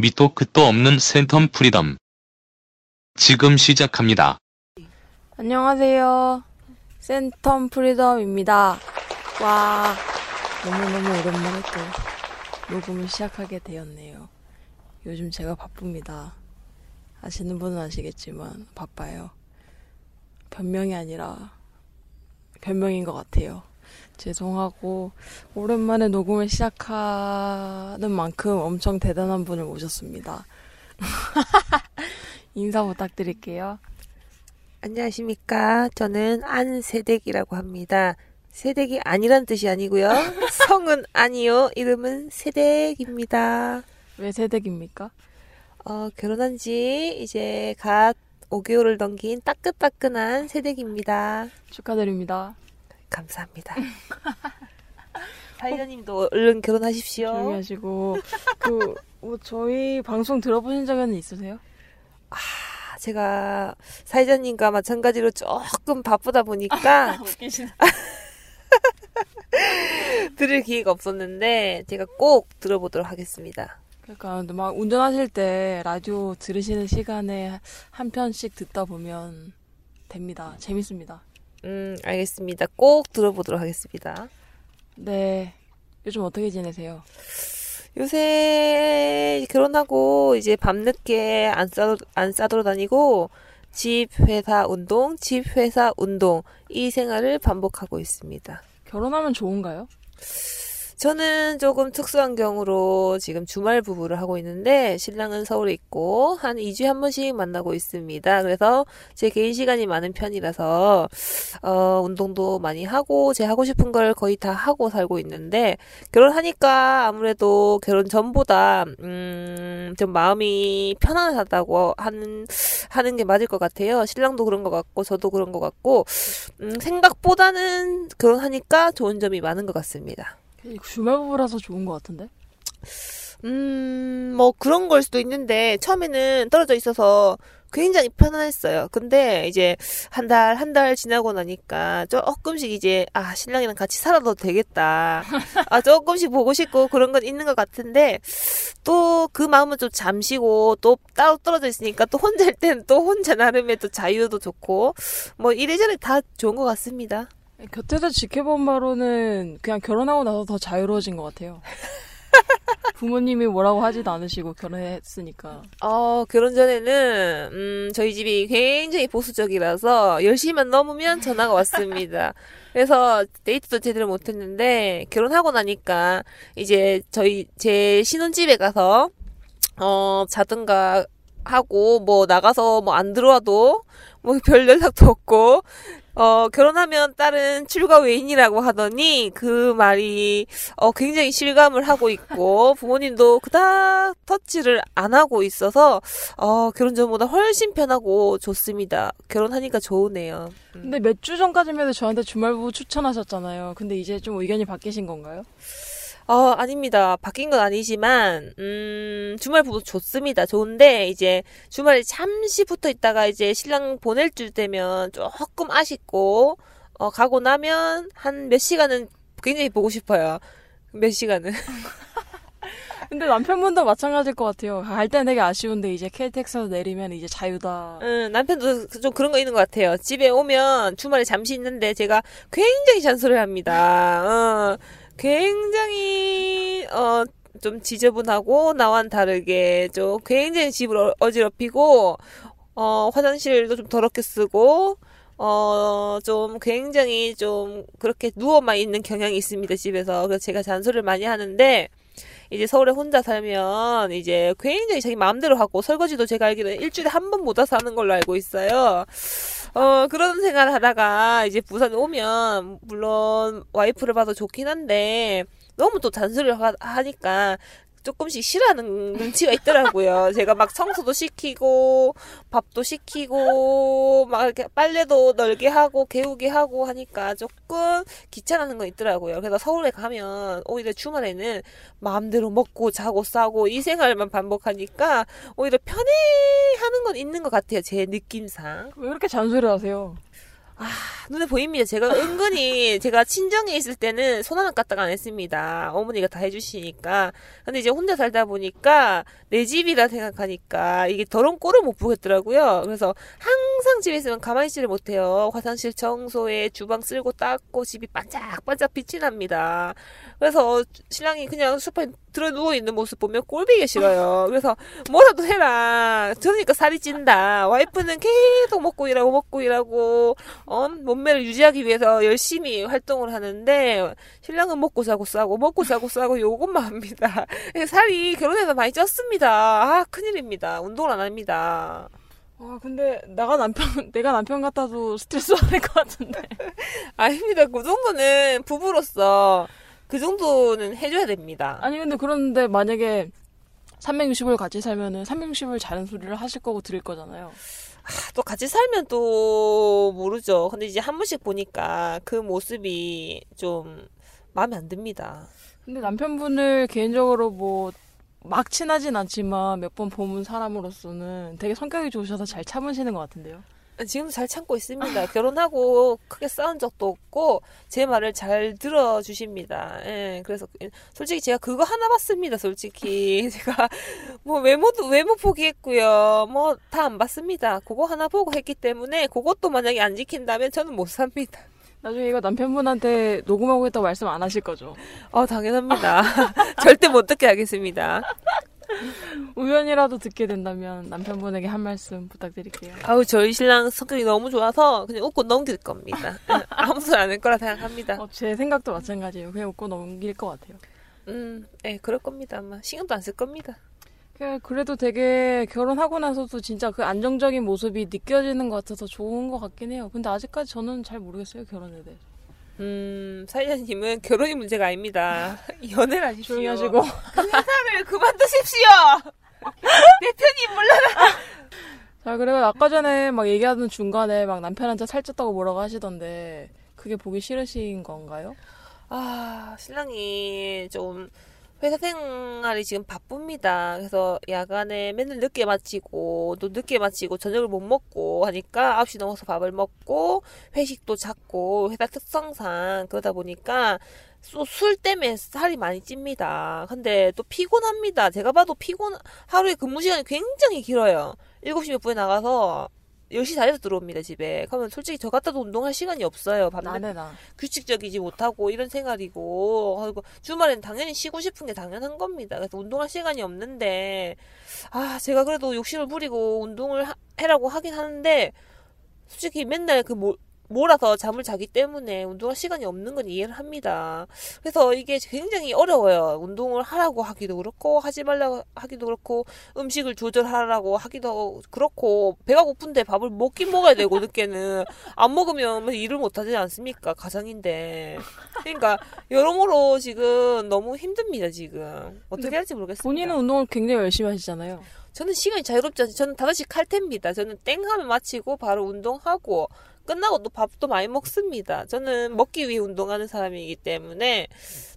밑도 끝도 없는 센텀 프리덤. 지금 시작합니다. 안녕하세요. 센텀 프리덤입니다. 와, 너무너무 오랜만에 또 녹음을 시작하게 되었네요. 요즘 제가 바쁩니다. 아시는 분은 아시겠지만 바빠요. 변명이 아니라 변명인 것 같아요. 죄송하고 오랜만에 녹음을 시작하는 만큼 엄청 대단한 분을 모셨습니다. 인사 부탁드릴게요. 안녕하십니까. 저는 안세댁이라고 합니다. 세댁이 아니란 뜻이 아니고요. 성은 아니요. 이름은 세댁입니다. 왜 세댁입니까? 어, 결혼한 지 이제 갓 5개월을 넘긴 따끈따끈한 세댁입니다. 축하드립니다. 감사합니다. 사이자님도 얼른 결혼하십시오. 조용히 하시고 그 뭐 저희 방송 들어보신 적은 있으세요? 아, 제가 사이자님과 마찬가지로 조금 바쁘다 보니까 웃기시네. 들을 기회가 없었는데 제가 꼭 들어보도록 하겠습니다. 그러니까 막 운전하실 때 라디오 들으시는 시간에 한 편씩 듣다 보면 됩니다. 재밌습니다. 음, 알겠습니다. 꼭 들어보도록 하겠습니다. 네. 요즘 어떻게 지내세요? 요새 결혼하고 이제 밤늦게 안 싸, 안 싸돌아 다니고 집, 회사, 운동, 집, 회사, 운동 이 생활을 반복하고 있습니다. 결혼하면 좋은가요? 저는 조금 특수한 경우로 지금 주말 부부를 하고 있는데 신랑은 서울에 있고 한 2주에 한 번씩 만나고 있습니다. 그래서 제 개인 시간이 많은 편이라서 어 운동도 많이 하고 제 하고 싶은 걸 거의 다 하고 살고 있는데 결혼하니까 아무래도 결혼 전보다 음 좀 마음이 편안하다고 하는 하는 게 맞을 것 같아요. 신랑도 그런 것 같고 저도 그런 것 같고 음 생각보다는 결혼하니까 좋은 점이 많은 것 같습니다. 주말 부부라서 좋은 것 같은데? 음, 뭐 그런 걸 수도 있는데 처음에는 떨어져 있어서 굉장히 편안했어요. 근데 이제 한 달, 한 달 지나고 나니까 조금씩 이제, 아, 신랑이랑 같이 살아도 되겠다. 아, 조금씩 보고 싶고 그런 건 있는 것 같은데, 또 그 마음은 좀 잠시고, 또 따로 떨어져 있으니까 또 혼자일 때는 또 혼자 나름의 또 자유도 좋고, 뭐 이래저래 다 좋은 것 같습니다. 곁에서 지켜본 바로는 그냥 결혼하고 나서 더 자유로워진 것 같아요. 부모님이 뭐라고 하지도 않으시고 결혼했으니까. 어, 결혼 전에는, 음, 저희 집이 굉장히 보수적이라서 10시만 넘으면 전화가 왔습니다. 그래서 데이트도 제대로 못 했는데, 결혼하고 나니까 이제 저희, 제 신혼집에 가서, 어, 자든가 하고, 뭐 나가서 뭐 안 들어와도, 뭐 별 연락도 없고, 어, 결혼하면 딸은 출가 외인이라고 하더니 그 말이 어, 굉장히 실감을 하고 있고 부모님도 그닥 터치를 안 하고 있어서 어, 결혼 전보다 훨씬 편하고 좋습니다. 결혼하니까 좋으네요. 음. 근데 몇 주 전까지만 해도 저한테 주말부부 추천하셨잖아요. 근데 이제 좀 의견이 바뀌신 건가요? 어, 아닙니다. 바뀐 건 아니지만, 음, 주말 부부 좋습니다. 좋은데, 이제 주말에 잠시 붙어 있다가 이제 신랑 보낼 줄 되면 조금 아쉽고, 어, 가고 나면 한 몇 시간은 굉장히 보고 싶어요. 몇 시간은. 근데 남편분도 마찬가지일 것 같아요. 갈 때는 되게 아쉬운데 이제 KTX에서 내리면 이제 자유다. 응, 남편도 좀 그런 거 있는 것 같아요. 집에 오면 주말에 잠시 있는데 제가 굉장히 잔소리를 합니다. 어. 굉장히 어 좀 지저분하고 나와는 다르게 좀 굉장히 집을 어지럽히고 어 화장실도 좀 더럽게 쓰고 어, 좀 굉장히 좀 그렇게 누워만 있는 경향이 있습니다, 집에서. 그래서 제가 잔소리를 많이 하는데, 이제 서울에 혼자 살면 이제 굉장히 자기 마음대로 하고 설거지도 제가 알기로는 일주일에 한 번 못 와서 하는 걸로 알고 있어요. 어, 그런 생활을 하다가 이제 부산에 오면 물론 와이프를 봐도 좋긴 한데 너무 또 잔소리를 하니까 조금씩 싫어하는 눈치가 있더라고요. 제가 막 청소도 시키고 밥도 시키고 막 이렇게 빨래도 널게 하고 개우게 하고 하니까 조금 귀찮아하는 거 있더라고요. 그래서 서울에 가면 오히려 주말에는 마음대로 먹고 자고 싸고 이 생활만 반복하니까 오히려 편해하는 건 있는 것 같아요. 제 느낌상. 왜 이렇게 잔소리 하세요? 아, 눈에 보입니다. 제가 은근히 제가 친정에 있을 때는 손 하나 까딱 안 했습니다. 어머니가 다 해주시니까. 근데 이제 혼자 살다 보니까 내 집이라 생각하니까 이게 더러운 꼴을 못 보겠더라고요. 그래서 항상 집에 있으면 가만히 있지를 못해요. 화장실 청소에 주방 쓸고 닦고 집이 반짝반짝 빛이 납니다. 그래서 신랑이 그냥 소파에 들어 누워 있는 모습 보면 꼴보기 싫어요. 그래서 뭐라도 해라. 저러니까 살이 찐다. 와이프는 계속 먹고 일하고 먹고 일하고 어? 몸매를 유지하기 위해서 열심히 활동을 하는데 신랑은 먹고 자고 싸고 먹고 자고 싸고 요것만 합니다. 살이 결혼해서 많이 쪘습니다. 아 큰일입니다. 운동을 안 합니다. 아 근데 나가 남편 내가 남편 같아도 스트레스 받을 것 같은데. 아닙니다. 그 정도는 부부로서 그 정도는 해줘야 됩니다. 아니 근데 그런데 만약에 360을 같이 살면은 360을 자는 소리를 하실 거고 들을 거잖아요. 아, 또 같이 살면 또 모르죠. 근데 이제 한 번씩 보니까 그 모습이 좀 마음에 안 듭니다. 근데 남편분을 개인적으로 뭐 막 친하진 않지만 몇 번 보는 사람으로서는 되게 성격이 좋으셔서 잘 참으시는 것 같은데요. 지금도 잘 참고 있습니다. 결혼하고 크게 싸운 적도 없고 제 말을 잘 들어주십니다. 예, 그래서 솔직히 제가 그거 하나 봤습니다. 솔직히 제가 뭐 외모도 외모 포기했고요. 뭐 다 안 봤습니다. 그거 하나 보고 했기 때문에 그것도 만약에 안 지킨다면 저는 못 삽니다. 나중에 이거 남편분한테 녹음하고 있다고 말씀 안 하실 거죠? 어, 당연합니다. 절대 못 듣게 하겠습니다. 우연이라도 듣게 된다면 남편분에게 한 말씀 부탁드릴게요. 아우 저희 신랑 성격이 너무 좋아서 그냥 웃고 넘길 겁니다. 아무 소리 안 할 거라 생각합니다. 어, 제 생각도 마찬가지예요. 그냥 웃고 넘길 것 같아요. 음, 예, 그럴 겁니다. 아마 신경도 안 쓸 겁니다. 그래도 되게 결혼하고 나서도 진짜 그 안정적인 모습이 느껴지는 것 같아서 좋은 것 같긴 해요. 근데 아직까지 저는 잘 모르겠어요 결혼에 대해서. 음, 사회자님은 결혼이 문제가 아닙니다. 연애를 하십시오. 조용히 하시고. 그 회사를 그만두십시오! 내 편이 물러나! 자, 그리고 아까 전에 막 얘기하던 중간에 막 남편한테 살쪘다고 뭐라고 하시던데, 그게 보기 싫으신 건가요? 아, 신랑이 좀, 회사 생활이 지금 바쁩니다. 그래서 야간에 맨날 늦게 마치고 또 늦게 마치고 저녁을 못 먹고 하니까 9시 넘어서 밥을 먹고 회식도 작고 회사 특성상 그러다 보니까 술 때문에 살이 많이 찝니다. 근데 또 피곤합니다. 제가 봐도 피곤 하루에 근무 시간이 굉장히 길어요. 7시 몇 분에 나가서 10시 다 돼서 들어옵니다, 집에. 그러면 솔직히 저 같아도 운동할 시간이 없어요. 나. 규칙적이지 못하고 이런 생활이고. 그리고 주말엔 당연히 쉬고 싶은 게 당연한 겁니다. 그래서 운동할 시간이 없는데, 아, 제가 그래도 욕심을 부리고 운동을 하, 해라고 하긴 하는데, 솔직히 맨날 그 뭐, 몰아서 잠을 자기 때문에 운동할 시간이 없는 건 이해를 합니다. 그래서 이게 굉장히 어려워요. 운동을 하라고 하기도 그렇고 하지 말라고 하기도 그렇고 음식을 조절하라고 하기도 그렇고 배가 고픈데 밥을 먹긴 먹어야 되고 늦게는 안 먹으면 뭐 일을 못 하지 않습니까? 가장인데. 그러니까 여러모로 지금 너무 힘듭니다, 지금. 어떻게 할지 모르겠습니다. 본인은 운동을 굉장히 열심히 하시잖아요. 저는 시간이 자유롭지 않죠. 저는 5시 칼퇴입니다. 저는 땡 하면 마치고 바로 운동하고 끝나고 또 밥도 많이 먹습니다. 저는 먹기 위해 운동하는 사람이기 때문에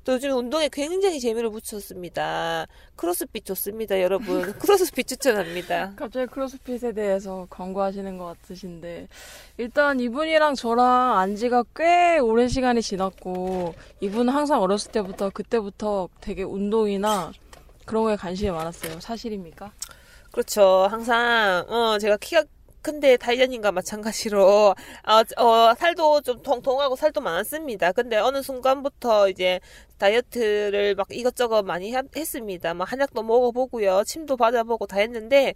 또 요즘 운동에 굉장히 재미를 붙였습니다. 크로스핏 좋습니다, 여러분. 크로스핏 추천합니다. 갑자기 크로스핏에 대해서 광고하시는 것 같으신데 일단 이분이랑 저랑 안지가 꽤 오랜 시간이 지났고 이분은 항상 어렸을 때부터 그때부터 되게 운동이나 그런 거에 관심이 많았어요. 사실입니까? 그렇죠. 항상 어 제가 키가 근데 다이자님과 마찬가지로 어, 어, 살도 좀 통통하고 살도 많았습니다. 근데 어느 순간부터 이제 다이어트를 막 이것저것 많이 했습니다. 막 한약도 먹어보고요, 침도 받아보고 다 했는데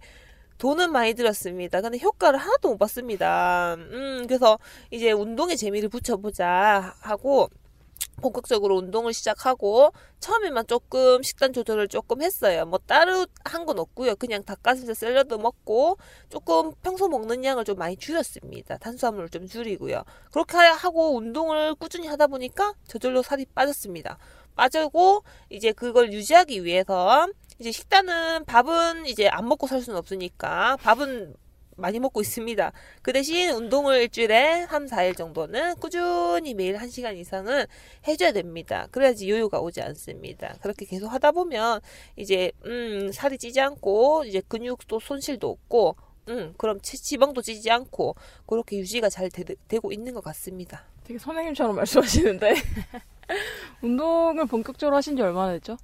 돈은 많이 들었습니다. 근데 효과를 하나도 못 봤습니다. 음, 그래서 이제 운동에 재미를 붙여보자 하고 본격적으로 운동을 시작하고 처음에만 조금 식단 조절을 조금 했어요. 뭐 따로 한 건 없고요. 그냥 닭가슴살 샐러드 먹고 조금 평소 먹는 양을 좀 많이 줄였습니다. 탄수화물을 좀 줄이고요. 그렇게 하고 운동을 꾸준히 하다 보니까 저절로 살이 빠졌습니다. 빠지고 이제 그걸 유지하기 위해서 이제 식단은 밥은 이제 안 먹고 살 수는 없으니까 밥은 많이 먹고 있습니다. 그 대신 운동을 일주일에 3, 4일 정도는 꾸준히 매일 1시간 이상은 해줘야 됩니다. 그래야지 요요가 오지 않습니다. 그렇게 계속 하다 보면 이제 음, 살이 찌지 않고 이제 근육도 손실도 없고 음, 그럼 체- 지방도 찌지 않고 그렇게 유지가 잘 되, 고 있는 것 같습니다. 되게 선생님처럼 말씀하시는데 운동을 본격적으로 하신 지 얼마나 됐죠?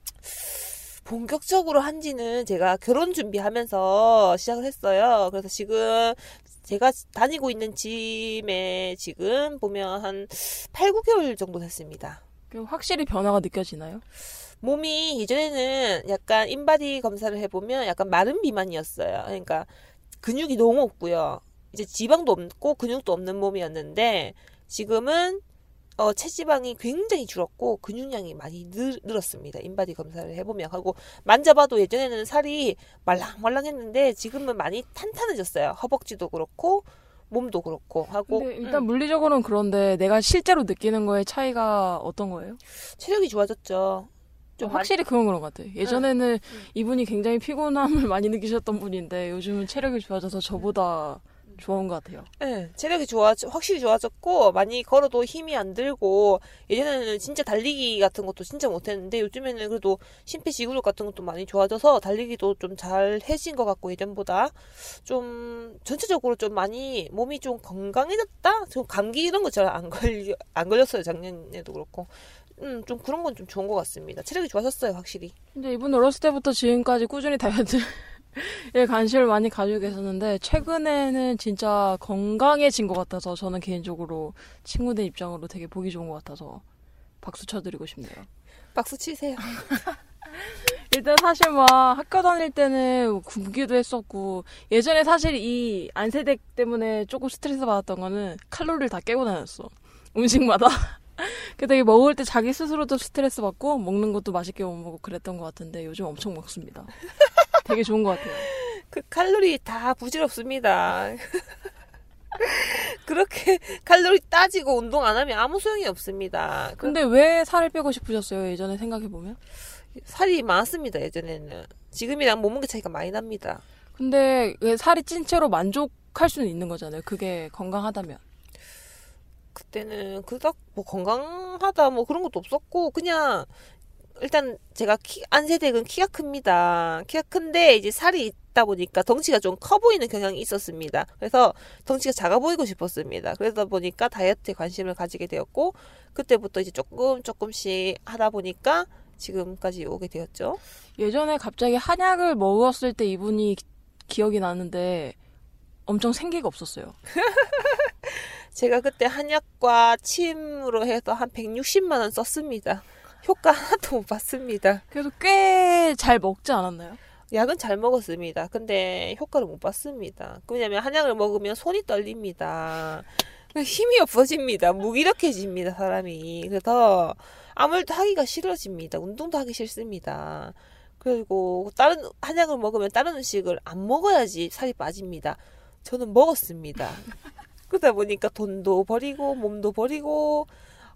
본격적으로 한지는 제가 결혼 준비하면서 시작을 했어요. 그래서 지금 제가 다니고 있는 짐에 지금 보면 한 8, 9개월 정도 됐습니다. 그럼 확실히 변화가 느껴지나요? 몸이 예전에는 약간 인바디 검사를 해보면 약간 마른 비만이었어요. 그러니까 근육이 너무 없고요. 이제 지방도 없고 근육도 없는 몸이었는데 지금은 어, 체지방이 굉장히 줄었고 근육량이 많이 늘, 늘었습니다. 인바디 검사를 해보면 하고 만져봐도 예전에는 살이 말랑말랑했는데 지금은 많이 탄탄해졌어요. 허벅지도 그렇고 몸도 그렇고 하고 일단 음, 물리적으로는 그런데 내가 실제로 느끼는 거에 차이가 어떤 거예요? 체력이 좋아졌죠. 좀 많- 확실히 그건 그런 것 같아요. 예전에는 이분이 굉장히 피곤함을 많이 느끼셨던 분인데 요즘은 체력이 좋아져서 저보다 좋은 것 같아요. 네, 체력이 좋아, 확실히 좋아졌고, 많이 걸어도 힘이 안 들고, 예전에는 진짜 달리기 같은 것도 진짜 못했는데, 요즘에는 그래도 심폐지구력 같은 것도 많이 좋아져서, 달리기도 좀 잘 해진 것 같고, 예전보다. 좀, 전체적으로 좀 많이 몸이 좀 건강해졌다? 좀 감기 이런 거 잘 안 걸려, 안 걸렸어요, 작년에도 그렇고. 음, 좀 그런 건 좀 좋은 것 같습니다. 체력이 좋아졌어요, 확실히. 근데 이분 어렸을 때부터 지금까지 꾸준히 다이어트 에 관심을 많이 가지고 계셨는데 최근에는 진짜 건강해진 것 같아서 저는 개인적으로 친구들 입장으로 되게 보기 좋은 것 같아서 박수 쳐드리고 싶네요. 박수 치세요. 일단 사실 막 학교 다닐 때는 굶기도 했었고 예전에 사실 이 안세댁 때문에 조금 스트레스 받았던 거는 칼로리를 다 깨고 다녔어 음식마다 그 되게 먹을 때 자기 스스로도 스트레스 받고 먹는 것도 맛있게 못 먹고 그랬던 것 같은데 요즘 엄청 먹습니다 되게 좋은 것 같아요 그 칼로리 다 부질없습니다. 그렇게 칼로리 따지고 운동 안 하면 아무 소용이 없습니다. 그 근데 왜 살을 빼고 싶으셨어요 예전에 생각해 보면 살이 많습니다 예전에는. 지금이랑 몸무게 차이가 많이 납니다. 근데 왜 살이 찐 채로 만족할 수는 있는 거잖아요 그게 건강하다면 그때는 그닥 뭐 건강하다 뭐 그런 것도 없었고 그냥 일단 제가 키, 안세댁은 키가 큽니다. 키가 큰데 이제 살이 있다 보니까 덩치가 좀 커 보이는 경향이 있었습니다. 그래서 덩치가 작아 보이고 싶었습니다. 그러다 보니까 다이어트에 관심을 가지게 되었고 그때부터 이제 조금 조금씩 하다 보니까 지금까지 오게 되었죠. 예전에 갑자기 한약을 먹었을 때 이분이 기- 기억이 나는데 엄청 생기가 없었어요. 제가 그때 한약과 침으로 해서 한 160만 원 썼습니다. 효과 하나도 못 봤습니다. 그래서 꽤잘 먹지 않았나요? 약은 잘 먹었습니다. 근데 효과를 못 봤습니다. 왜냐면 한약을 먹으면 손이 떨립니다. 힘이 없어집니다. 무기력해집니다, 사람이. 그래서 아무 일도 하기가 싫어집니다. 운동도 하기 싫습니다. 그리고 다른 한약을 먹으면 다른 음식을 안 먹어야지 살이 빠집니다. 저는 먹었습니다. 그러다 보니까 돈도 버리고 몸도 버리고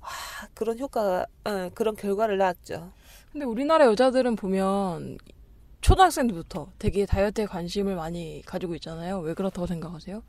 아, 그런 효과가 어, 그런 결과를 낳았죠. 근데 우리나라 여자들은 보면 초등학생들부터 되게 다이어트에 관심을 많이 가지고 있잖아요. 왜 그렇다고 생각하세요?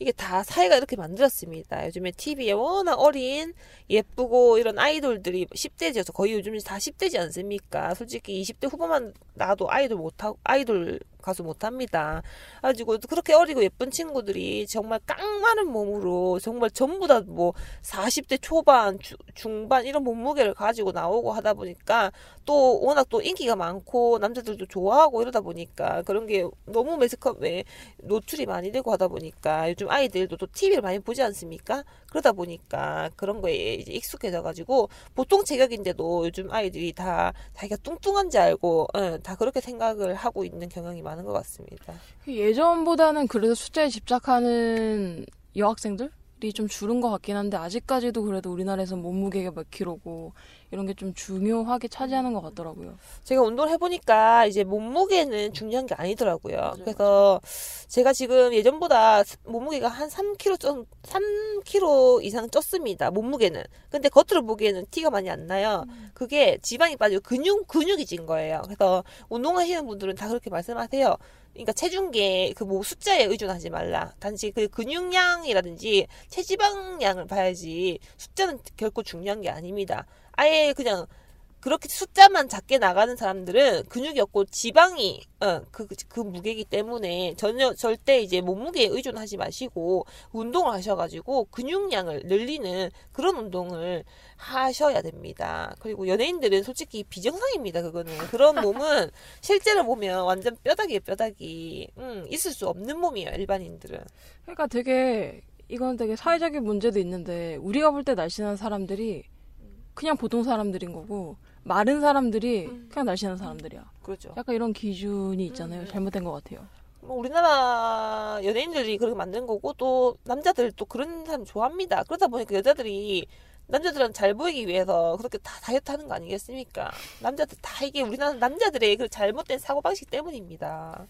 이게 다 사회가 이렇게 만들었습니다. 요즘에 TV에 워낙 어린 예쁘고 이런 아이돌들이 10대지여서 거의 요즘 다 10대지 않습니까? 솔직히 20대 후반만 나도 아이돌 못하고 아이돌 가수 못합니다. 가지고 그렇게 어리고 예쁜 친구들이 정말 깡마른 몸으로 정말 전부 다 뭐 40대 초반, 주- 중반 이런 몸무게를 가지고 나오고 하다 보니까 또 워낙 또 인기가 많고 남자들도 좋아하고 이러다 보니까 그런 게 너무 매스컴에 노출이 많이 되고 하다 보니까 요즘 아이들도 또 TV를 많이 보지 않습니까? 그러다 보니까 그런 거에 이제 익숙해져 가지고 보통 체격인데도 요즘 아이들이 다 자기가 뚱뚱한 지 알고 예, 다 그렇게 생각을 하고 있는 경향이 많은 것 같습니다. 예전보다는 그래도 숫자에 집착하는 여학생들이 좀 줄은 것 같긴 한데 아직까지도 그래도 우리나라에서 몸무게가 몇 킬로고 이런 게 좀 중요하게 차지하는 것 같더라고요. 제가 운동을 해보니까 이제 몸무게는 중요한 게 아니더라고요. 맞아요, 그래서 제가 지금 예전보다 몸무게가 한 3kg 좀 3kg 이상 쪘습니다. 몸무게는. 근데 겉으로 보기에는 티가 많이 안 나요. 그게 지방이 빠지고 근육 근육이 진 거예요. 그래서 운동하시는 분들은 다 그렇게 말씀하세요. 그러니까 체중계 그 뭐 숫자에 의존하지 말라. 단지 그 근육량이라든지 체지방량을 봐야지 숫자는 결코 중요한 게 아닙니다. 아예 그냥 그렇게 숫자만 작게 나가는 사람들은 근육이 없고 지방이 어, 그, 그 무게이기 때문에 전혀 절대 이제 몸무게에 의존하지 마시고 운동을 하셔가지고 근육량을 늘리는 그런 운동을 하셔야 됩니다. 그리고 연예인들은 솔직히 비정상입니다. 그거는 그런 몸은 실제로 보면 완전 뼈다귀에 뼈다귀 음, 있을 수 없는 몸이에요. 일반인들은. 그러니까 되게 이건 되게 사회적인 문제도 있는데 우리가 볼 때 날씬한 사람들이 그냥 보통 사람들인 거고 마른 사람들이 음. 그냥 날씬한 사람들이야. 그렇죠. 약간 이런 기준이 있잖아요. 음. 잘못된 것 같아요. 뭐 우리나라 연예인들이 그렇게 만든 거고 또 남자들 또 그런 사람 좋아합니다. 그러다 보니까 여자들이 남자들은 잘 보이기 위해서 그렇게 다 다이어트 하는 거 아니겠습니까? 남자들 다 이게 우리나라 남자들의 그 잘못된 사고방식 때문입니다.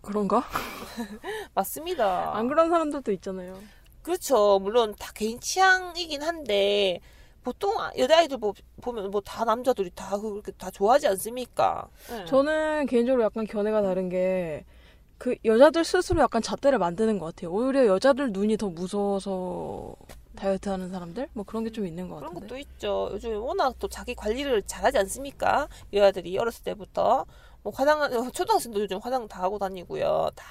그런가? 맞습니다. 안 그런 사람들도 있잖아요. 그렇죠. 물론 다 개인 취향이긴 한데 보통 아- 여자아이들 보, 보면 뭐 다 남자들이 다 그렇게 다 좋아하지 않습니까? 네. 저는 개인적으로 약간 견해가 다른 게 그 여자들 스스로 약간 잣대를 만드는 것 같아요. 오히려 여자들 눈이 더 무서워서 다이어트 하는 사람들? 뭐 그런 게 좀 있는 것 그런 같은데. 것도 있죠. 요즘에 워낙 또 자기 관리를 잘하지 않습니까? 여자들이 어렸을 때부터 뭐 화장 초등학생도 요즘 화장 다 하고 다니고요. 다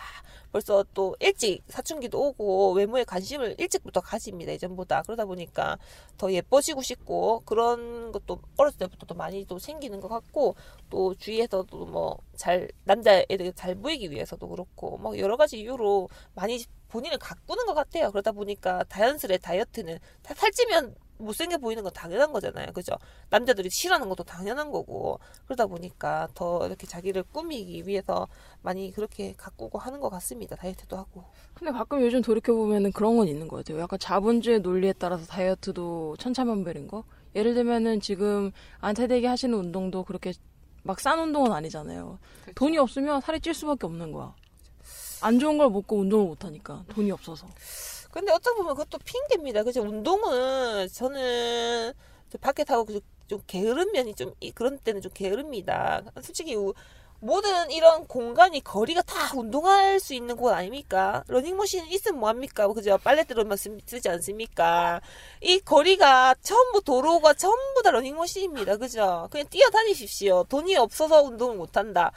벌써 또 일찍 사춘기도 오고 외모에 관심을 일찍부터 가집니다. 예전보다 그러다 보니까 더 예뻐지고 싶고 그런 것도 어렸을 때부터 도 많이 또 생기는 것 같고 또 주위에서도 뭐 잘 남자애들 잘 보이기 위해서도 그렇고 뭐 여러 가지 이유로 많이 본인을 가꾸는 것 같아요. 그러다 보니까 자연스레 다이어트는 다 살찌면 못생겨 보이는 건 당연한 거잖아요. 그죠? 남자들이 싫어하는 것도 당연한 거고. 그러다 보니까 더 이렇게 자기를 꾸미기 위해서 많이 그렇게 가꾸고 하는 것 같습니다. 다이어트도 하고. 근데 가끔 요즘 돌이켜보면은 그런 건 있는 것 같아요. 약간 자본주의 논리에 따라서 다이어트도 천차만별인 거? 예를 들면은 지금 안태대기 하시는 운동도 그렇게 막 싼 운동은 아니잖아요. 돈이 없으면 살이 찔 수밖에 없는 거야. 안 좋은 걸 먹고 운동을 못 하니까 돈이 없어서. 근데 어떻게 보면 그것도 핑계입니다. 그죠? 운동은 저는 저 밖에 타고 그- 좀 게으른 면이 좀 이- 그런 때는 좀 게으릅니다. 솔직히 우- 모든 이런 공간이 거리가 다 운동할 수 있는 곳 아닙니까? 러닝머신 있으면 뭐합니까? 그죠? 빨래대로만 쓰- 쓰지 않습니까? 이 거리가 전부 도로가 전부 다 러닝머신입니다. 그죠? 그냥 뛰어다니십시오. 돈이 없어서 운동을 못한다.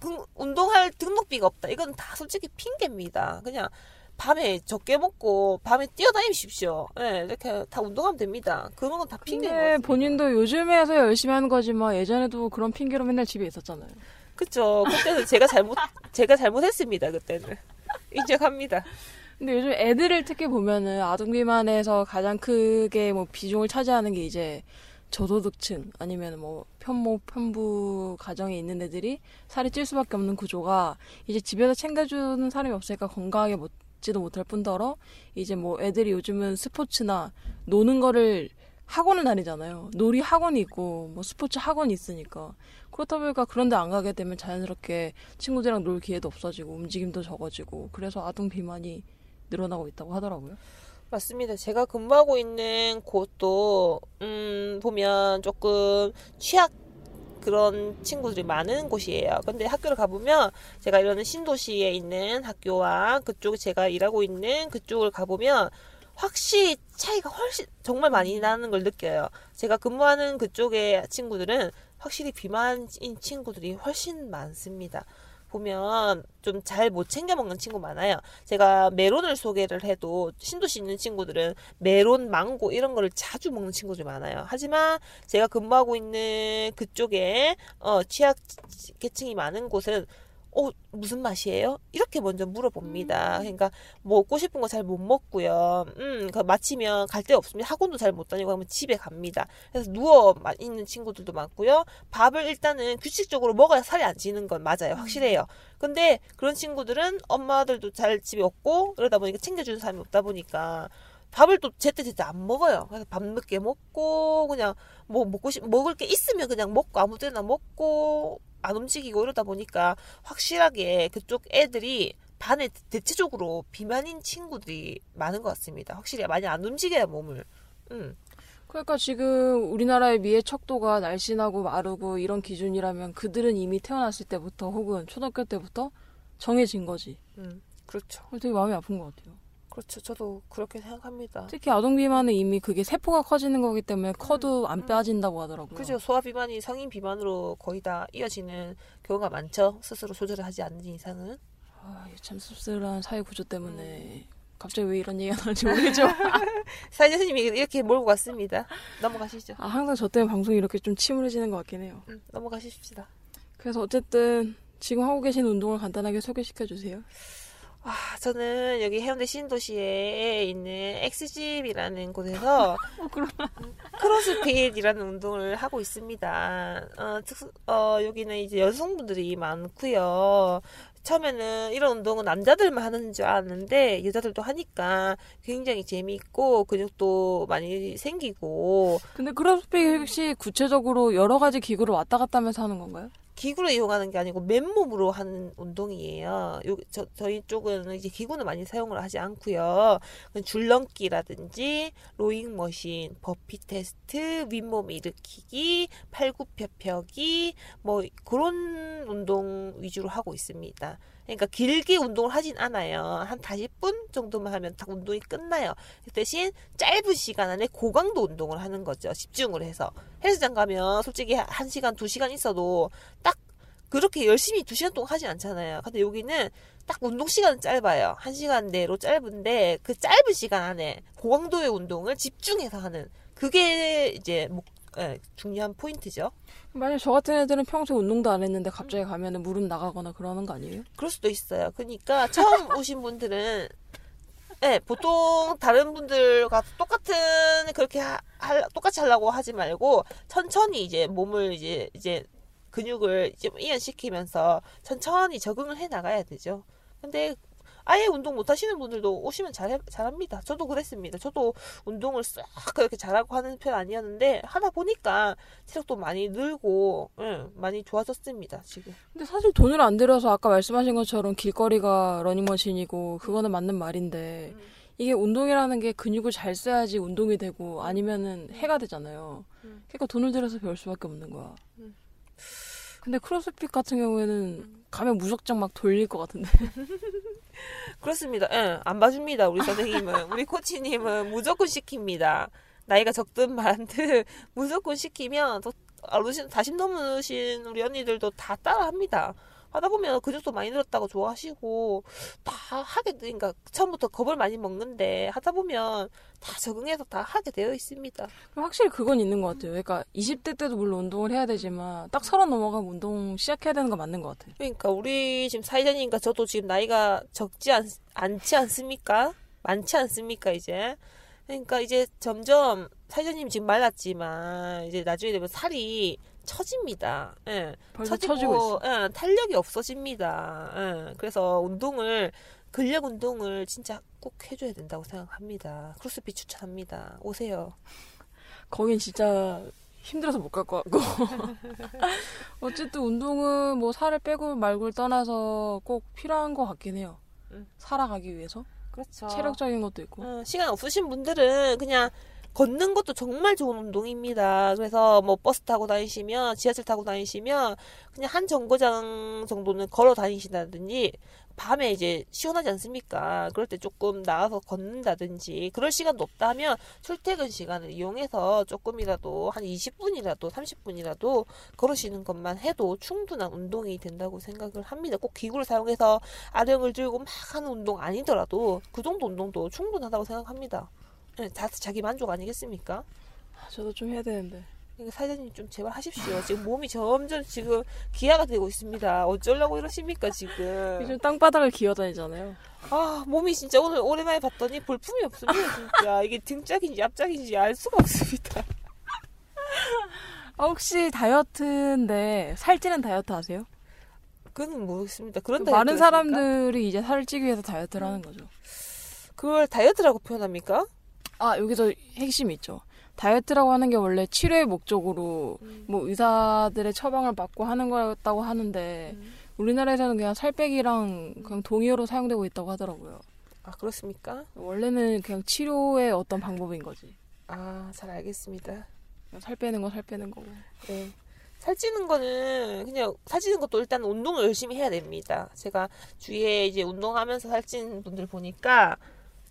그 운동할 등록비가 없다. 이건 다 솔직히 핑계입니다. 그냥 밤에 적게 먹고 밤에 뛰어다니십시오. 예, 이렇게 다 운동하면 됩니다. 그런 건 다 핑계인 것 근데. 본인도 요즘에서 열심히 하는 거지만 예전에도 그런 핑계로 맨날 집에 있었잖아요. 그쵸. 그때는 제가 잘못, 제가 잘못했습니다. 그때는. 인정합니다. 근데 요즘 애들을 특히 보면은 아동 비만에서 가장 크게 뭐 비중을 차지하는 게 이제 저소득층 아니면 뭐 편모 편부 가정에 있는 애들이 살이 찔 수밖에 없는 구조가 이제 집에서 챙겨주는 사람이 없으니까 건강하게 먹지도 못할 뿐더러 이제 뭐 애들이 요즘은 스포츠나 노는 거를 학원을 다니잖아요. 놀이 학원이 있고 뭐 스포츠 학원이 있으니까 그렇다 보니까 그런데 안 가게 되면 자연스럽게 친구들이랑 놀 기회도 없어지고 움직임도 적어지고 그래서 아동 비만이 늘어나고 있다고 하더라고요. 맞습니다. 제가 근무하고 있는 곳도, 음, 보면 조금 취약 그런 친구들이 많은 곳이에요. 근데 학교를 가보면 제가 이러는 신도시에 있는 학교와 그쪽 제가 일하고 있는 그쪽을 가보면 확실히 차이가 훨씬 정말 많이 나는 걸 느껴요. 제가 근무하는 그쪽의 친구들은 확실히 비만인 친구들이 훨씬 많습니다. 보면 좀 잘 못 챙겨 먹는 친구 많아요. 제가 메론을 소개를 해도 신도시 있는 친구들은 메론, 망고 이런 거를 자주 먹는 친구들이 많아요. 하지만 제가 근무하고 있는 그쪽에 어, 취약 계층이 많은 곳은 어, 무슨 맛이에요? 이렇게 먼저 물어봅니다. 그러니까 먹고 싶은 거 잘 못 먹고요. 음, 그 마치면 갈 데 없습니다. 학원도 잘 못 다니고 하면 집에 갑니다. 그래서 누워 마- 있는 친구들도 많고요. 밥을 일단은 규칙적으로 먹어야 살이 안 찌는 건 맞아요. 확실해요. 근데 그런 친구들은 엄마들도 잘 집에 없고 이러다 보니까 챙겨주는 사람이 없다 보니까 밥을 또 제때 제때 안 먹어요. 그래서 밥 늦게 먹고 그냥 뭐 먹고 싶 먹을 게 있으면 그냥 먹고 아무 때나 먹고 안 움직이고 이러다 보니까 확실하게 그쪽 애들이 반에 대체적으로 비만인 친구들이 많은 것 같습니다. 확실히 많이 안 움직여요 몸을. 음. 그러니까 지금 우리나라의 미의 척도가 날씬하고 마르고 이런 기준이라면 그들은 이미 태어났을 때부터 혹은 초등학교 때부터 정해진 거지. 음. 그렇죠. 되게 마음이 아픈 것 같아요. 그렇죠. 저도 그렇게 생각합니다. 특히 아동 비만은 이미 그게 세포가 커지는 거기 때문에 커도 안 빠진다고 하더라고요. 그죠. 소아 비만이 성인 비만으로 거의 다 이어지는 경우가 많죠. 스스로 조절을 하지 않는 이상은. 아, 참 씁쓸한 사회 구조 때문에 갑자기 왜 이런 얘기가 나는지 모르죠. 사회자 선생님이 이렇게 몰고 갔습니다. 넘어가시죠. 아, 항상 저 때문에 방송이 이렇게 좀 침울해지는 것 같긴 해요. 음, 넘어가십시다. 그래서 어쨌든 지금 하고 계신 운동을 간단하게 소개시켜 주세요. 아, 저는 여기 해운대 신도시에 있는 엑스집이라는 곳에서 크로스핏이라는 운동을 하고 있습니다. 어, 특수, 어, 여기는 이제 여성분들이 많고요. 처음에는 이런 운동은 남자들만 하는 줄 알았는데 여자들도 하니까 굉장히 재미있고 근육도 많이 생기고 근데 크로스핏 혹시 구체적으로 여러 가지 기구를 왔다 갔다 하면서 하는 건가요? 기구를 이용하는 게 아니고 맨몸으로 하는 운동이에요. 요, 저, 저희 쪽은 이제 기구는 많이 사용을 하지 않고요. 줄넘기라든지 로잉 머신, 버피 테스트, 윗몸 일으키기, 팔굽혀펴기 뭐 그런 운동 위주로 하고 있습니다. 그러니까 길게 운동을 하진 않아요. 한 40분 정도만 하면 딱 운동이 끝나요. 그 대신 짧은 시간 안에 고강도 운동을 하는 거죠. 집중을 해서. 헬스장 가면 솔직히 1시간, 2시간 있어도 딱 그렇게 열심히 2시간 동안 하진 않잖아요. 근데 여기는 딱 운동 시간은 짧아요. 1시간 내로 짧은데 그 짧은 시간 안에 고강도의 운동을 집중해서 하는 그게 이제 목, 예, 중요한 포인트죠. 만약 저 같은 애들은 평소에 운동도 안 했는데 갑자기 가면은 무릎 나가거나 그러는 거 아니에요? 그럴 수도 있어요. 그러니까 처음 오신 분들은 네, 보통 다른 분들과 똑같은 그렇게 하, 할- 똑같이 하려고 하지 말고 천천히 이제 몸을 이제 이제 근육을 이제 이완시키면서 천천히 적응을 해 나가야 되죠. 근데 아예 운동 못 하시는 분들도 오시면 잘 잘합니다. 저도 그랬습니다. 저도 운동을 싹 그렇게 잘하고 하는 편 아니었는데 하다 보니까 체력도 많이 늘고 응, 많이 좋아졌습니다. 지금. 근데 사실 돈을 안 들여서 아까 말씀하신 것처럼 길거리가 러닝머신이고 그거는 맞는 말인데 이게 운동이라는 게 근육을 잘 써야지 운동이 되고 아니면은 해가 되잖아요. 음. 그러니까 돈을 들여서 배울 수밖에 없는 거야. 음. 근데 크로스핏 같은 경우에는 가면 무작정 막 돌릴 것 같은데. 그렇습니다. 예, 안 봐줍니다. 우리 선생님은. 우리 코치님은 무조건 시킵니다. 나이가 적든 많든 무조건 시키면 또 어르신 40 넘으신 우리 언니들도 다 따라합니다. 하다 보면 근육도 많이 늘었다고 좋아하시고 다 하게 되니까 처음부터 겁을 많이 먹는데 하다 보면 다 적응해서 다 하게 되어 있습니다. 확실히 그건 있는 것 같아요. 그러니까 20대 때도 물론 운동을 해야 되지만 딱 서른 넘어가면 운동 시작해야 되는 거 맞는 것 같아요. 그러니까 우리 지금 사회자님과 저도 지금 나이가 적지 않, 않지 않습니까? 많지 않습니까 이제? 그러니까 이제 점점 사회자님 지금 말랐지만 이제 나중에 되면 살이 처집니다. 예. 벌써 처지고. 예, 탄력이 없어집니다. 예. 그래서 운동을 근력 운동을 진짜 꼭 해줘야 된다고 생각합니다. 크로스핏 추천합니다. 오세요. 거긴 진짜 힘들어서 못 갈 것 같고. 어쨌든 운동은 뭐 살을 빼고 말고를 떠나서 꼭 필요한 것 같긴 해요. 음. 살아가기 위해서. 그렇죠. 체력적인 것도 있고. 어, 시간 없으신 분들은 그냥 걷는 것도 정말 좋은 운동입니다. 그래서 뭐 버스 타고 다니시면 지하철 타고 다니시면 그냥 한 정거장 정도는 걸어 다니신다든지 밤에 이제 시원하지 않습니까? 그럴 때 조금 나가서 걷는다든지 그럴 시간도 없다 하면 출퇴근 시간을 이용해서 조금이라도 한 20분이라도 30분이라도 걸으시는 것만 해도 충분한 운동이 된다고 생각을 합니다. 꼭 기구를 사용해서 아령을 들고 막 하는 운동 아니더라도 그 정도 운동도 충분하다고 생각합니다. 네, 다 자기 만족 아니겠습니까? 아, 저도 좀 해야 되는데. 그러니까 사장님 좀 제발 하십시오. 지금 몸이 점점 지금 기아가 되고 있습니다. 어쩌려고 이러십니까 지금? 요즘 땅바닥을 기어다니잖아요. 아 몸이 진짜 오늘 오랜만에 봤더니 볼품이 없습니다 진짜. 이게 등짝인지 앞짝인지 알 수가 없습니다. 아, 혹시 다이어트인데 살찌는 다이어트 아세요? 그건 모르겠습니다. 그런 그 많은? 사람들이 이제 살을 찌기 위해서 다이어트를 하는 거죠. 그걸 다이어트라고 표현합니까? 아, 여기서 핵심이 있죠. 다이어트라고 하는 게 원래 치료의 목적으로 뭐 의사들의 처방을 받고 하는 거였다고 하는데 우리나라에서는 그냥 살 빼기랑 그냥 동의어로 사용되고 있다고 하더라고요. 아 그렇습니까? 원래는 그냥 치료의 어떤 방법인 거지. 아 잘 알겠습니다. 그냥 살 빼는 거살 빼는 거고. 네. 살찌는 거는 그냥 살찌는 것도 일단 운동을 열심히 해야 됩니다. 제가 주위에 이제 운동하면서 살찌는 분들 보니까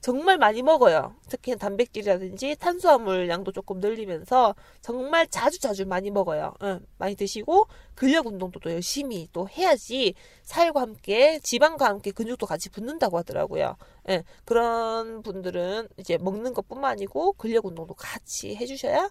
정말 많이 먹어요. 특히 단백질이라든지 탄수화물 양도 조금 늘리면서 정말 자주 자주 많이 먹어요. 응, 많이 드시고 근력 운동도 또 열심히 또 해야지 살과 함께 지방과 함께 근육도 같이 붙는다고 하더라고요. 예, 그런 분들은 이제 먹는 것뿐만 아니고 근력 운동도 같이 해주셔야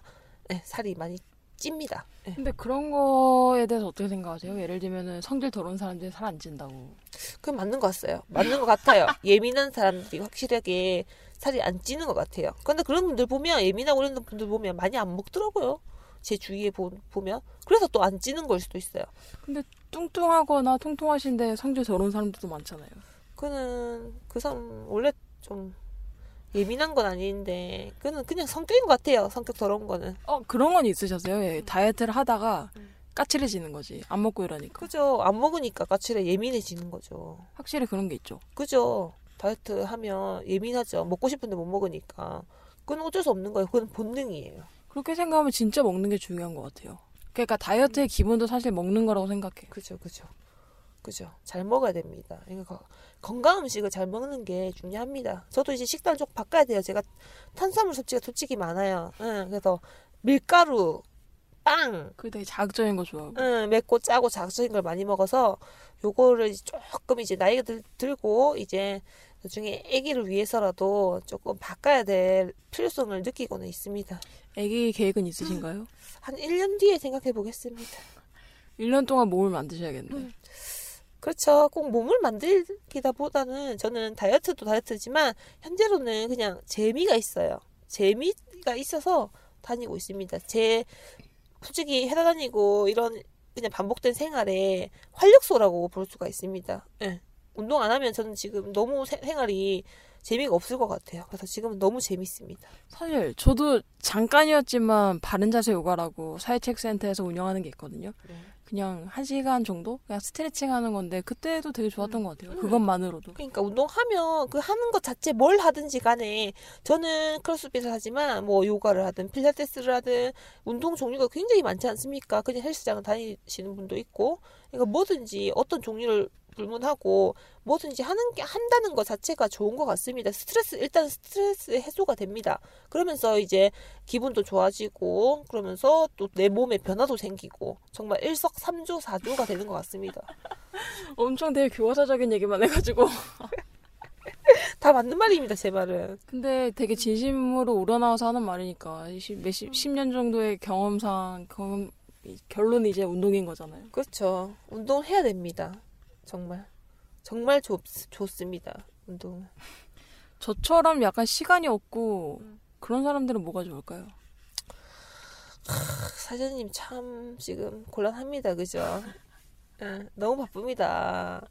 예, 살이 많이 찝니다. 예. 근데 그런 거에 대해서 어떻게 생각하세요? 예를 들면은 성질 더러운 사람들이 살 안 찐다고. 그건 맞는 것 같아요. 맞는 것 같아요. 예민한 사람들이 확실하게 살이 안 찌는 것 같아요. 근데 그런 분들 보면 예민하고 그런 분들 보면 많이 안 먹더라고요. 제 주위에 보, 보면 그래서 또 안 찌는 걸 수도 있어요. 근데 뚱뚱하거나 통통하신데 성질 더러운 사람들도 많잖아요. 그는 그 사람 원래 좀 예민한 건 아닌데 그는 그냥 성격인 것 같아요. 성격 더러운 거는. 어 그런 건 있으셨어요? 예, 다이어트를 하다가 음. 까칠해지는 거지. 안 먹고 이러니까. 그죠? 안 먹으니까 까칠해 예민해지는 거죠. 확실히 그런 게 있죠. 그죠? 다이어트 하면 예민하죠. 먹고 싶은데 못 먹으니까. 그건 어쩔 수 없는 거예요. 그건 본능이에요. 그렇게 생각하면 진짜 먹는 게 중요한 것 같아요. 그러니까 다이어트의 기본도 사실 먹는 거라고 생각해요. 그죠, 그죠. 그죠. 잘 먹어야 됩니다. 그러니까 건강 음식을 잘 먹는 게 중요합니다. 저도 이제 식단 좀 바꿔야 돼요. 제가 탄수화물 섭취가 솔직히 많아요. 응, 그래서 밀가루, 빵, 그게 되게 자극적인 거 좋아하고. 응, 맵고 짜고 자극적인 걸 많이 먹어서 요거를 조금 이제 나이가 들, 들고 이제 나중에 아기를 위해서라도 조금 바꿔야 될 필요성을 느끼고는 있습니다. 애기 계획은 있으신가요? 한 1년 뒤에 생각해 보겠습니다. 1년 동안 몸을 만드셔야겠네. 그렇죠. 꼭 몸을 만들기다 보다는 저는 다이어트도 다이어트지만 현재로는 그냥 재미가 있어요. 재미가 있어서 다니고 있습니다. 제 솔직히 해다 다니고 이런 그냥 반복된 생활에 활력소라고 볼 수가 있습니다. 예. 운동 안 하면 저는 지금 너무 세- 생활이 재미가 없을 것 같아요. 그래서 지금은 너무 재밌습니다. 사실 저도 잠깐이었지만 바른 자세 요가라고 사회체육센터에서 운영하는 게 있거든요. 그냥 한 시간 정도 그냥 스트레칭 하는 건데 그때도 되게 좋았던 것 같아요. 그것만으로도. 그러니까 운동하면 그 하는 것 자체 뭘 하든지 간에 저는 크로스핏을 하지만 뭐 요가를 하든 필라테스를 하든 운동 종류가 굉장히 많지 않습니까? 그냥 헬스장을 다니시는 분도 있고 그러니까 뭐든지 어떤 종류를 불문하고 뭐든지 하는 게 한다는 것 자체가 좋은 것 같습니다. 스트레스 일단 스트레스 해소가 됩니다. 그러면서 이제 기분도 좋아지고 그러면서 또 내 몸에 변화도 생기고 정말 일석삼조 사조가 되는 것 같습니다. 엄청 되게 교과서적인 얘기만 해가지고. 다 맞는 말입니다. 제 말은. 근데 되게 진심으로 우러나와서 하는 말이니까 십- 몇십 10년 정도의 경험상 경험 이- 결론이 이제 운동인 거잖아요. 그렇죠. 운동을 해야 됩니다. 정말. 정말 좋, 좋습니다. 운동. 저처럼 약간 시간이 없고 그런 사람들은 뭐가 좋을까요? 사장님 참 지금 곤란합니다. 그죠? 예, 너무 바쁩니다.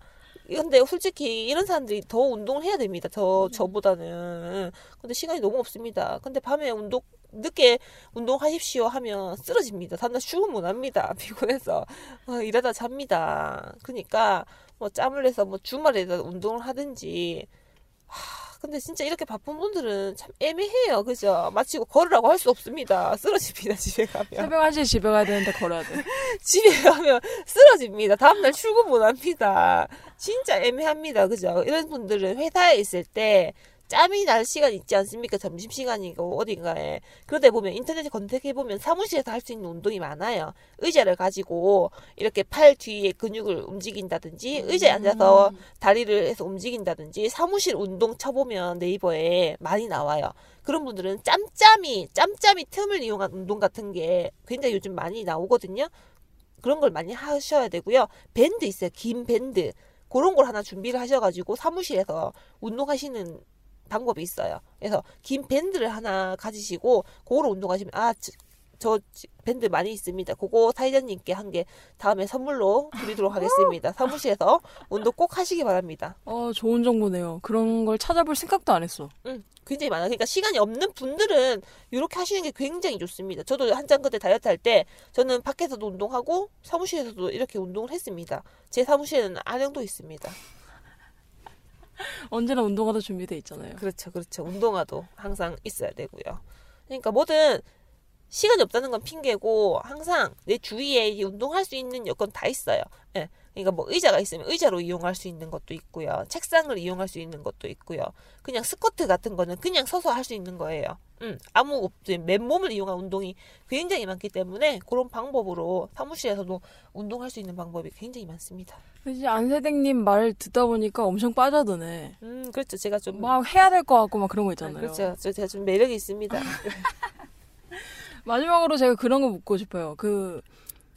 근데 솔직히 이런 사람들이 더 운동을 해야 됩니다. 더 저보다는. 근데 시간이 너무 없습니다. 근데 밤에 운동 늦게 운동하십시오 하면 쓰러집니다. 다음날 출근 못 합니다. 피곤해서 어, 일하다 잡니다. 그러니까 뭐 짬을 내서 뭐 주말에 운동을 하든지 하, 근데 진짜 이렇게 바쁜 분들은 참 애매해요. 그죠? 마치고 걸으라고 할 수 없습니다. 쓰러집니다. 집에 가면. 새벽 1시에 집에 가야 되는데 걸어야 돼. 집에 가면 쓰러집니다. 다음날 출근 못 합니다. 진짜 애매합니다. 그죠? 이런 분들은 회사에 있을 때 짬이 날 시간 있지 않습니까? 점심시간이고 어딘가에. 그러다 보면 인터넷에 검색해보면 사무실에서 할 수 있는 운동이 많아요. 의자를 가지고 이렇게 팔 뒤에 근육을 움직인다든지 의자에 앉아서 다리를 해서 움직인다든지 사무실 운동 쳐보면 네이버에 많이 나와요. 그런 분들은 짬짬이 짬짬이 틈을 이용한 운동 같은 게 굉장히 요즘 많이 나오거든요. 그런 걸 많이 하셔야 되고요. 밴드 있어요. 긴 밴드. 그런 걸 하나 준비를 하셔가지고 사무실에서 운동하시는 방법이 있어요. 그래서 긴 밴드를 하나 가지시고 그거로 운동하시면 아, 저, 저 밴드 많이 있습니다. 그거 사회자님께 한 개 다음에 선물로 드리도록 하겠습니다. 사무실에서 운동 꼭 하시기 바랍니다. 어, 좋은 정보네요. 그런 걸 찾아볼 생각도 안 했어. 응, 굉장히 많아요. 그러니까 시간이 없는 분들은 이렇게 하시는 게 굉장히 좋습니다. 저도 한창 그때 다이어트 할 때 저는 밖에서도 운동하고 사무실에서도 이렇게 운동을 했습니다. 제 사무실에는 안영도 있습니다. 언제나 운동화도 준비돼 있잖아요. 그렇죠, 그렇죠. 운동화도 항상 있어야 되고요. 그러니까 뭐든 시간이 없다는 건 핑계고 항상 내 주위에 이 운동할 수 있는 여건 다 있어요. 예. 그러니까 뭐 의자가 있으면 의자로 이용할 수 있는 것도 있고요. 책상을 이용할 수 있는 것도 있고요. 그냥 스쿼트 같은 거는 그냥 서서 할 수 있는 거예요. 음, 아무 없- 맨몸을 이용한 운동이 굉장히 많기 때문에 그런 방법으로 사무실에서도 운동할 수 있는 방법이 굉장히 많습니다. 이제 안세댕님 말 듣다 보니까 엄청 빠져드네. 음, 그렇죠. 제가 좀 막 해야 될 것 같고 막 그런 거 아, 있잖아요. 그렇죠. 저 제가 좀 매력이 있습니다. 마지막으로 제가 그런 거 묻고 싶어요. 그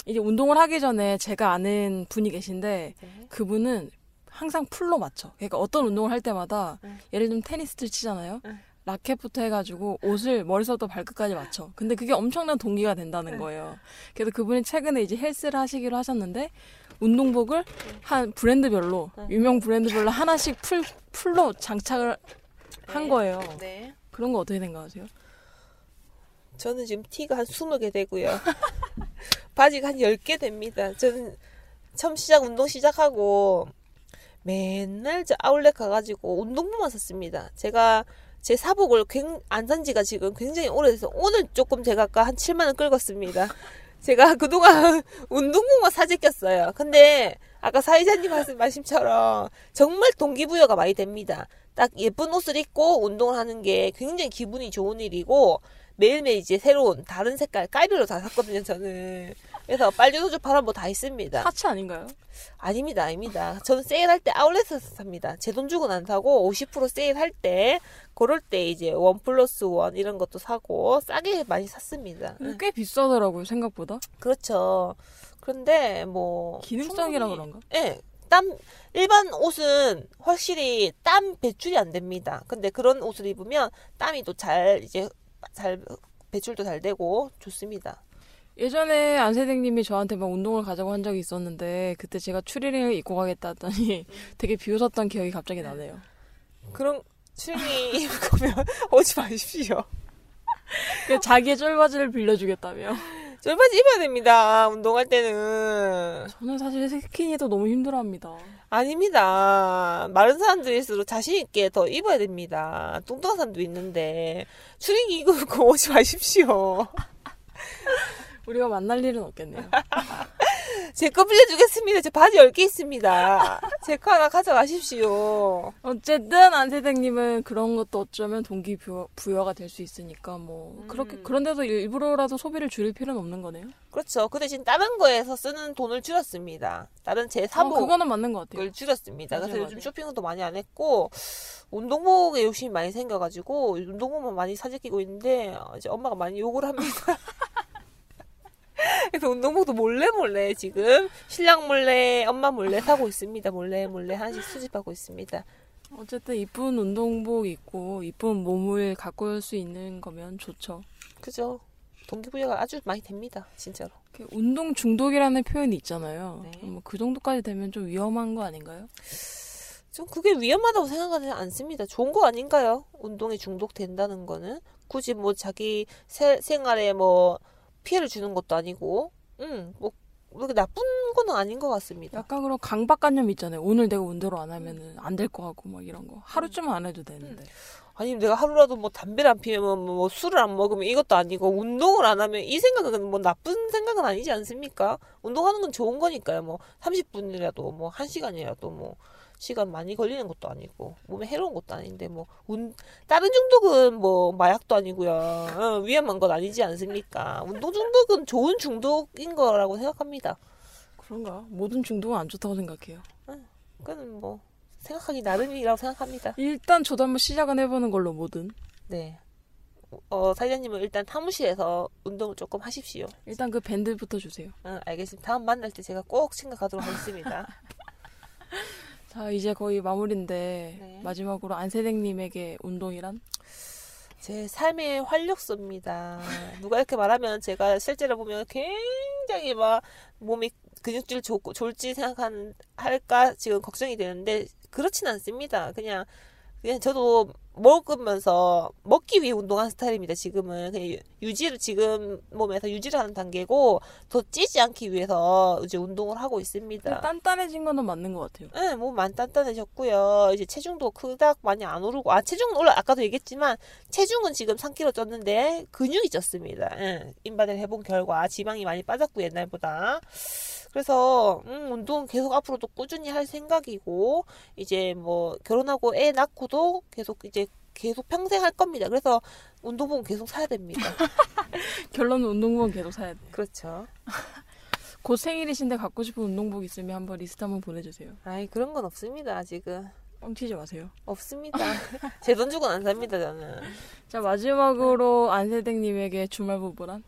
이제 운동을 하기 전에 제가 아는 분이 계신데 네. 그분은 항상 풀로 맞춰. 그러니까 어떤 운동을 할 때마다 응. 예를 들면 테니스를 치잖아요. 응. 라켓부터 해가지고 옷을 머리서부터 발끝까지 맞춰. 근데 그게 엄청난 동기가 된다는 거예요. 그래서 그분이 최근에 이제 헬스를 하시기로 하셨는데 운동복을 한 브랜드별로 응. 유명 브랜드별로 하나씩 full full로 장착을 한 네. 거예요. 네. 그런 거 어떻게 생각하세요? 저는 지금 티가 한 20개 되고요. 바지가 한 10개 됩니다. 저는 처음 시작, 운동 시작하고 맨날 저 아울렛 가가지고 운동복만 샀습니다. 제가 제 사복을 굉- 안산 지가 지금 굉장히 오래돼서 오늘 조금 제가 아까 한 7만원 긁었습니다. 제가 그동안 운동복만 사재꼈어요. 근데 아까 사회자님 말씀, 말씀처럼 정말 동기부여가 많이 됩니다. 딱 예쁜 옷을 입고 운동을 하는 게 굉장히 기분이 좋은 일이고 매일매일 이제 새로운 다른 색깔 깔별로 다 샀거든요 저는 그래서 빨주노조 파란 뭐다 있습니다 하체 아닌가요? 아닙니다 아닙니다 저는 세일할 때 아울렛에서 삽니다 제 돈 주고는 안 사고 50% 세일할 때 그럴 때 이제 원 플러스 원 이런 것도 사고 싸게 많이 샀습니다 근데 꽤 비싸더라고요 생각보다. 그렇죠 그런데 뭐 기능성이라 충분히- 그런가? 예. 땀 일반 옷은 확실히 땀 배출이 안 됩니다. 근데 그런 옷을 입으면 땀이 또 잘 이제 잘 배출도 잘 되고 좋습니다. 예전에 안세댕님이 저한테 막 운동을 가자고 한 적이 있었는데 그때 제가 추리닝을 입고 가겠다 했더니 되게 비웃었던 기억이 갑자기 나네요. 그런 추리 입을 거면 오지 마십시오. 그 자기의 쫄바지를 빌려주겠다며. 쫄바지 입어야 됩니다. 운동할 때는 저는 사실 스키니도 너무 힘들어합니다. 아닙니다. 마른 사람들일수록 자신 있게 더 입어야 됩니다. 뚱뚱한 사람도 있는데 추리닝 입고 오지 마십시오. 우리가 만날 일은 없겠네요. 제 거 빌려주겠습니다. 제 바지 10개 있습니다. 제 거 하나 가져가십시오. 어쨌든 안세댕님은 그런 것도 어쩌면 동기부여가 될 수 있으니까 뭐 음. 그렇게 그런데도 일부러라도 소비를 줄일 필요는 없는 거네요. 그렇죠. 그 대신 다른 거에서 쓰는 돈을 줄였습니다. 다른 제 어, 사복을 그거는 맞는 것 같아요. 줄였습니다. 그래서 요즘. 쇼핑도 많이 안 했고 운동복에 욕심이 많이 생겨가지고 운동복만 많이 사재끼고 있는데 어, 이제 엄마가 많이 욕을 합니다. 그래서 운동복도 몰래 몰래 지금 신랑 몰래 엄마 몰래 사고 있습니다. 몰래 몰래 하나씩 수집하고 있습니다. 어쨌든 이쁜 운동복 입고 이쁜 몸을 가꿀 수 있는 거면 좋죠. 그죠? 동기부여가 아주 많이 됩니다. 진짜로. 그 운동 중독이라는 표현이 있잖아요. 네. 뭐그 정도까지 되면 좀 위험한 거 아닌가요? 좀 그게 위험하다고 생각하지 않습니다. 좋은 거 아닌가요? 운동에 중독된다는 거는 굳이 뭐 자기 세- 생활에 뭐 피해를 주는 것도 아니고, 음, 뭐 그렇게 나쁜 거는 아닌 것 같습니다. 약간 그런 강박관념 있잖아요. 오늘 내가 운동을 안 하면은 안 될거 같고 막 이런 거. 하루쯤은 안 해도 되는데. 아니면 내가 하루라도 뭐 담배를 안 피우면 뭐 술을 안 먹으면 이것도 아니고 운동을 안 하면 이 생각은 뭐 나쁜 생각은 아니지 않습니까? 운동하는 건 좋은 거니까요. 뭐 30분이라도 뭐 1시간이라도 뭐 시간 많이 걸리는 것도 아니고 몸에 해로운 것도 아닌데 뭐 운, 다른 중독은 뭐 마약도 아니고요. 어, 위험한 건 아니지 않습니까? 운동 중독은 좋은 중독인 거라고 생각합니다. 그런가? 모든 중독은 안 좋다고 생각해요. 그건 뭐 생각하기 나름이라고 생각합니다. 일단 저도 한번 시작은 해보는 걸로 뭐든. 네. 어, 사장님은 일단 사무실에서 운동을 조금 하십시오. 일단 그 밴드부터 주세요. 응, 알겠습니다. 다음 만날 때 제가 꼭 생각하도록 하겠습니다. 자, 이제 거의 마무리인데 네. 마지막으로 안세댕님에게 운동이란? 제 삶의 활력소입니다. 누가 이렇게 말하면 제가 실제로 보면 굉장히 막 몸이 근육질 좋고 좋을지 생각하는 할까 지금 걱정이 되는데 그렇진 않습니다. 그냥 그냥 저도 먹으면서 먹기 위해 운동하는 스타일입니다. 지금은 그냥 유- 유지를 지금 몸에서 유지를 하는 단계고 더 찌지 않기 위해서 이제 운동을 하고 있습니다. 단단해진 거는 맞는 것 같아요. 네, 몸 많이 단단해졌고요. 이제 체중도 그닥 많이 안 오르고, 아, 체중은 올라, 아까도 얘기했지만, 체중은 지금 3kg 쪘는데, 근육이 쪘습니다. 예, 인바디를 해본 결과, 지방이 많이 빠졌고, 옛날보다. 그래서, 음, 운동 계속 앞으로도 꾸준히 할 생각이고, 이제 뭐, 결혼하고 애 낳고도 계속 이제, 계속 평생 할 겁니다. 그래서, 운동복은 계속 사야 됩니다. 결론은 운동복은 계속 사야 돼. 그렇죠. 곧 생일이신데 갖고 싶은 운동복 있으면 한번 리스트 한번 보내주세요. 아이, 그런 건 없습니다, 아직은. 뻥치지 마세요. 없습니다. 제 돈 주고는 안 삽니다, 저는. 자 마지막으로 안세댕님에게 주말 부부란?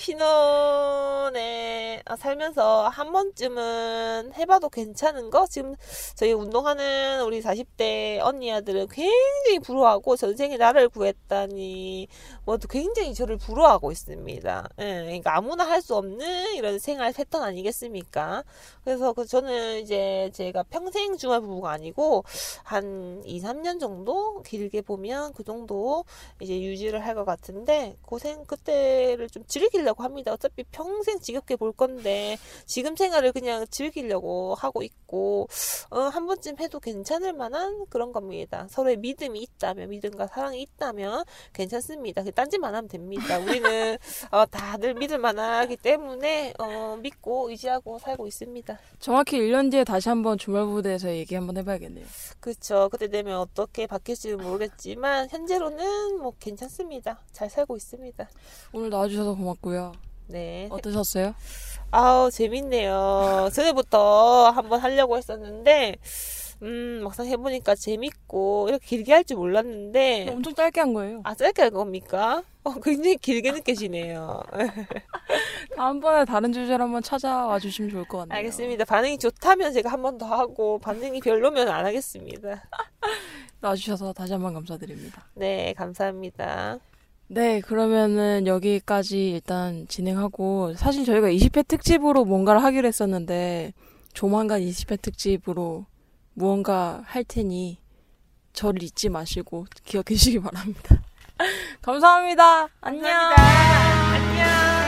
신혼에 아, 살면서 한 번쯤은 해봐도 괜찮은 거? 지금 저희 운동하는 우리 40대 언니 아들은 굉장히 부러워하고 전생에 나를 구했다니 뭐 굉장히 저를 부러워하고 있습니다. 예, 그러니까 아무나 할 수 없는 이런 생활 패턴 아니겠습니까? 그래서 그 저는 이제 제가 평생 주말 부부가 아니고 한 2, 3년 정도 길게 보면 그 정도 이제 유지를 할 것 같은데 고생 그때를 좀 즐기려고 합니다. 어차피 평생 지겹게 볼 건데 지금 생활을 그냥 즐기려고 하고 있고 어, 한 번쯤 해도 괜찮을 만한 그런 겁니다. 서로의 믿음이 있다면 믿음과 사랑이 있다면 괜찮습니다. 그 딴짓만 하면 됩니다. 우리는 어, 다들 믿을 만하기 때문에 어, 믿고 의지하고 살고 있습니다. 정확히 1년 뒤에 다시 한번 주말 부부에 대해서 얘기 한번 해봐야겠네요. 그렇죠. 그때 되면 어떻게 바뀔지는 모르겠지만 현재로는 뭐 괜찮습니다. 잘 살고 있습니다. 오늘 나와주셔서 고맙고요. 네. 어떠셨어요? 아우 재밌네요. 전에부터 한번 하려고 했었는데 음 막상 해보니까 재밌고 이렇게 길게 할 줄 몰랐는데 엄청 짧게 한 거예요. 아 짧게 할 겁니까? 어, 굉장히 길게 느껴지네요. 다음번에 다른 주제로 한번 찾아와 주시면 좋을 것 같네요. 알겠습니다. 반응이 좋다면 제가 한 번 더 하고 반응이 별로면 안 하겠습니다. 나와주셔서 다시 한번 감사드립니다. 네 감사합니다. 네, 그러면은 여기까지 일단 진행하고 사실 저희가 20회 특집으로 뭔가를 하기로 했었는데 조만간 20회 특집으로 무언가 할 테니 저를 잊지 마시고 기억해 주시기 바랍니다. 감사합니다. 안녕. 감사합니다.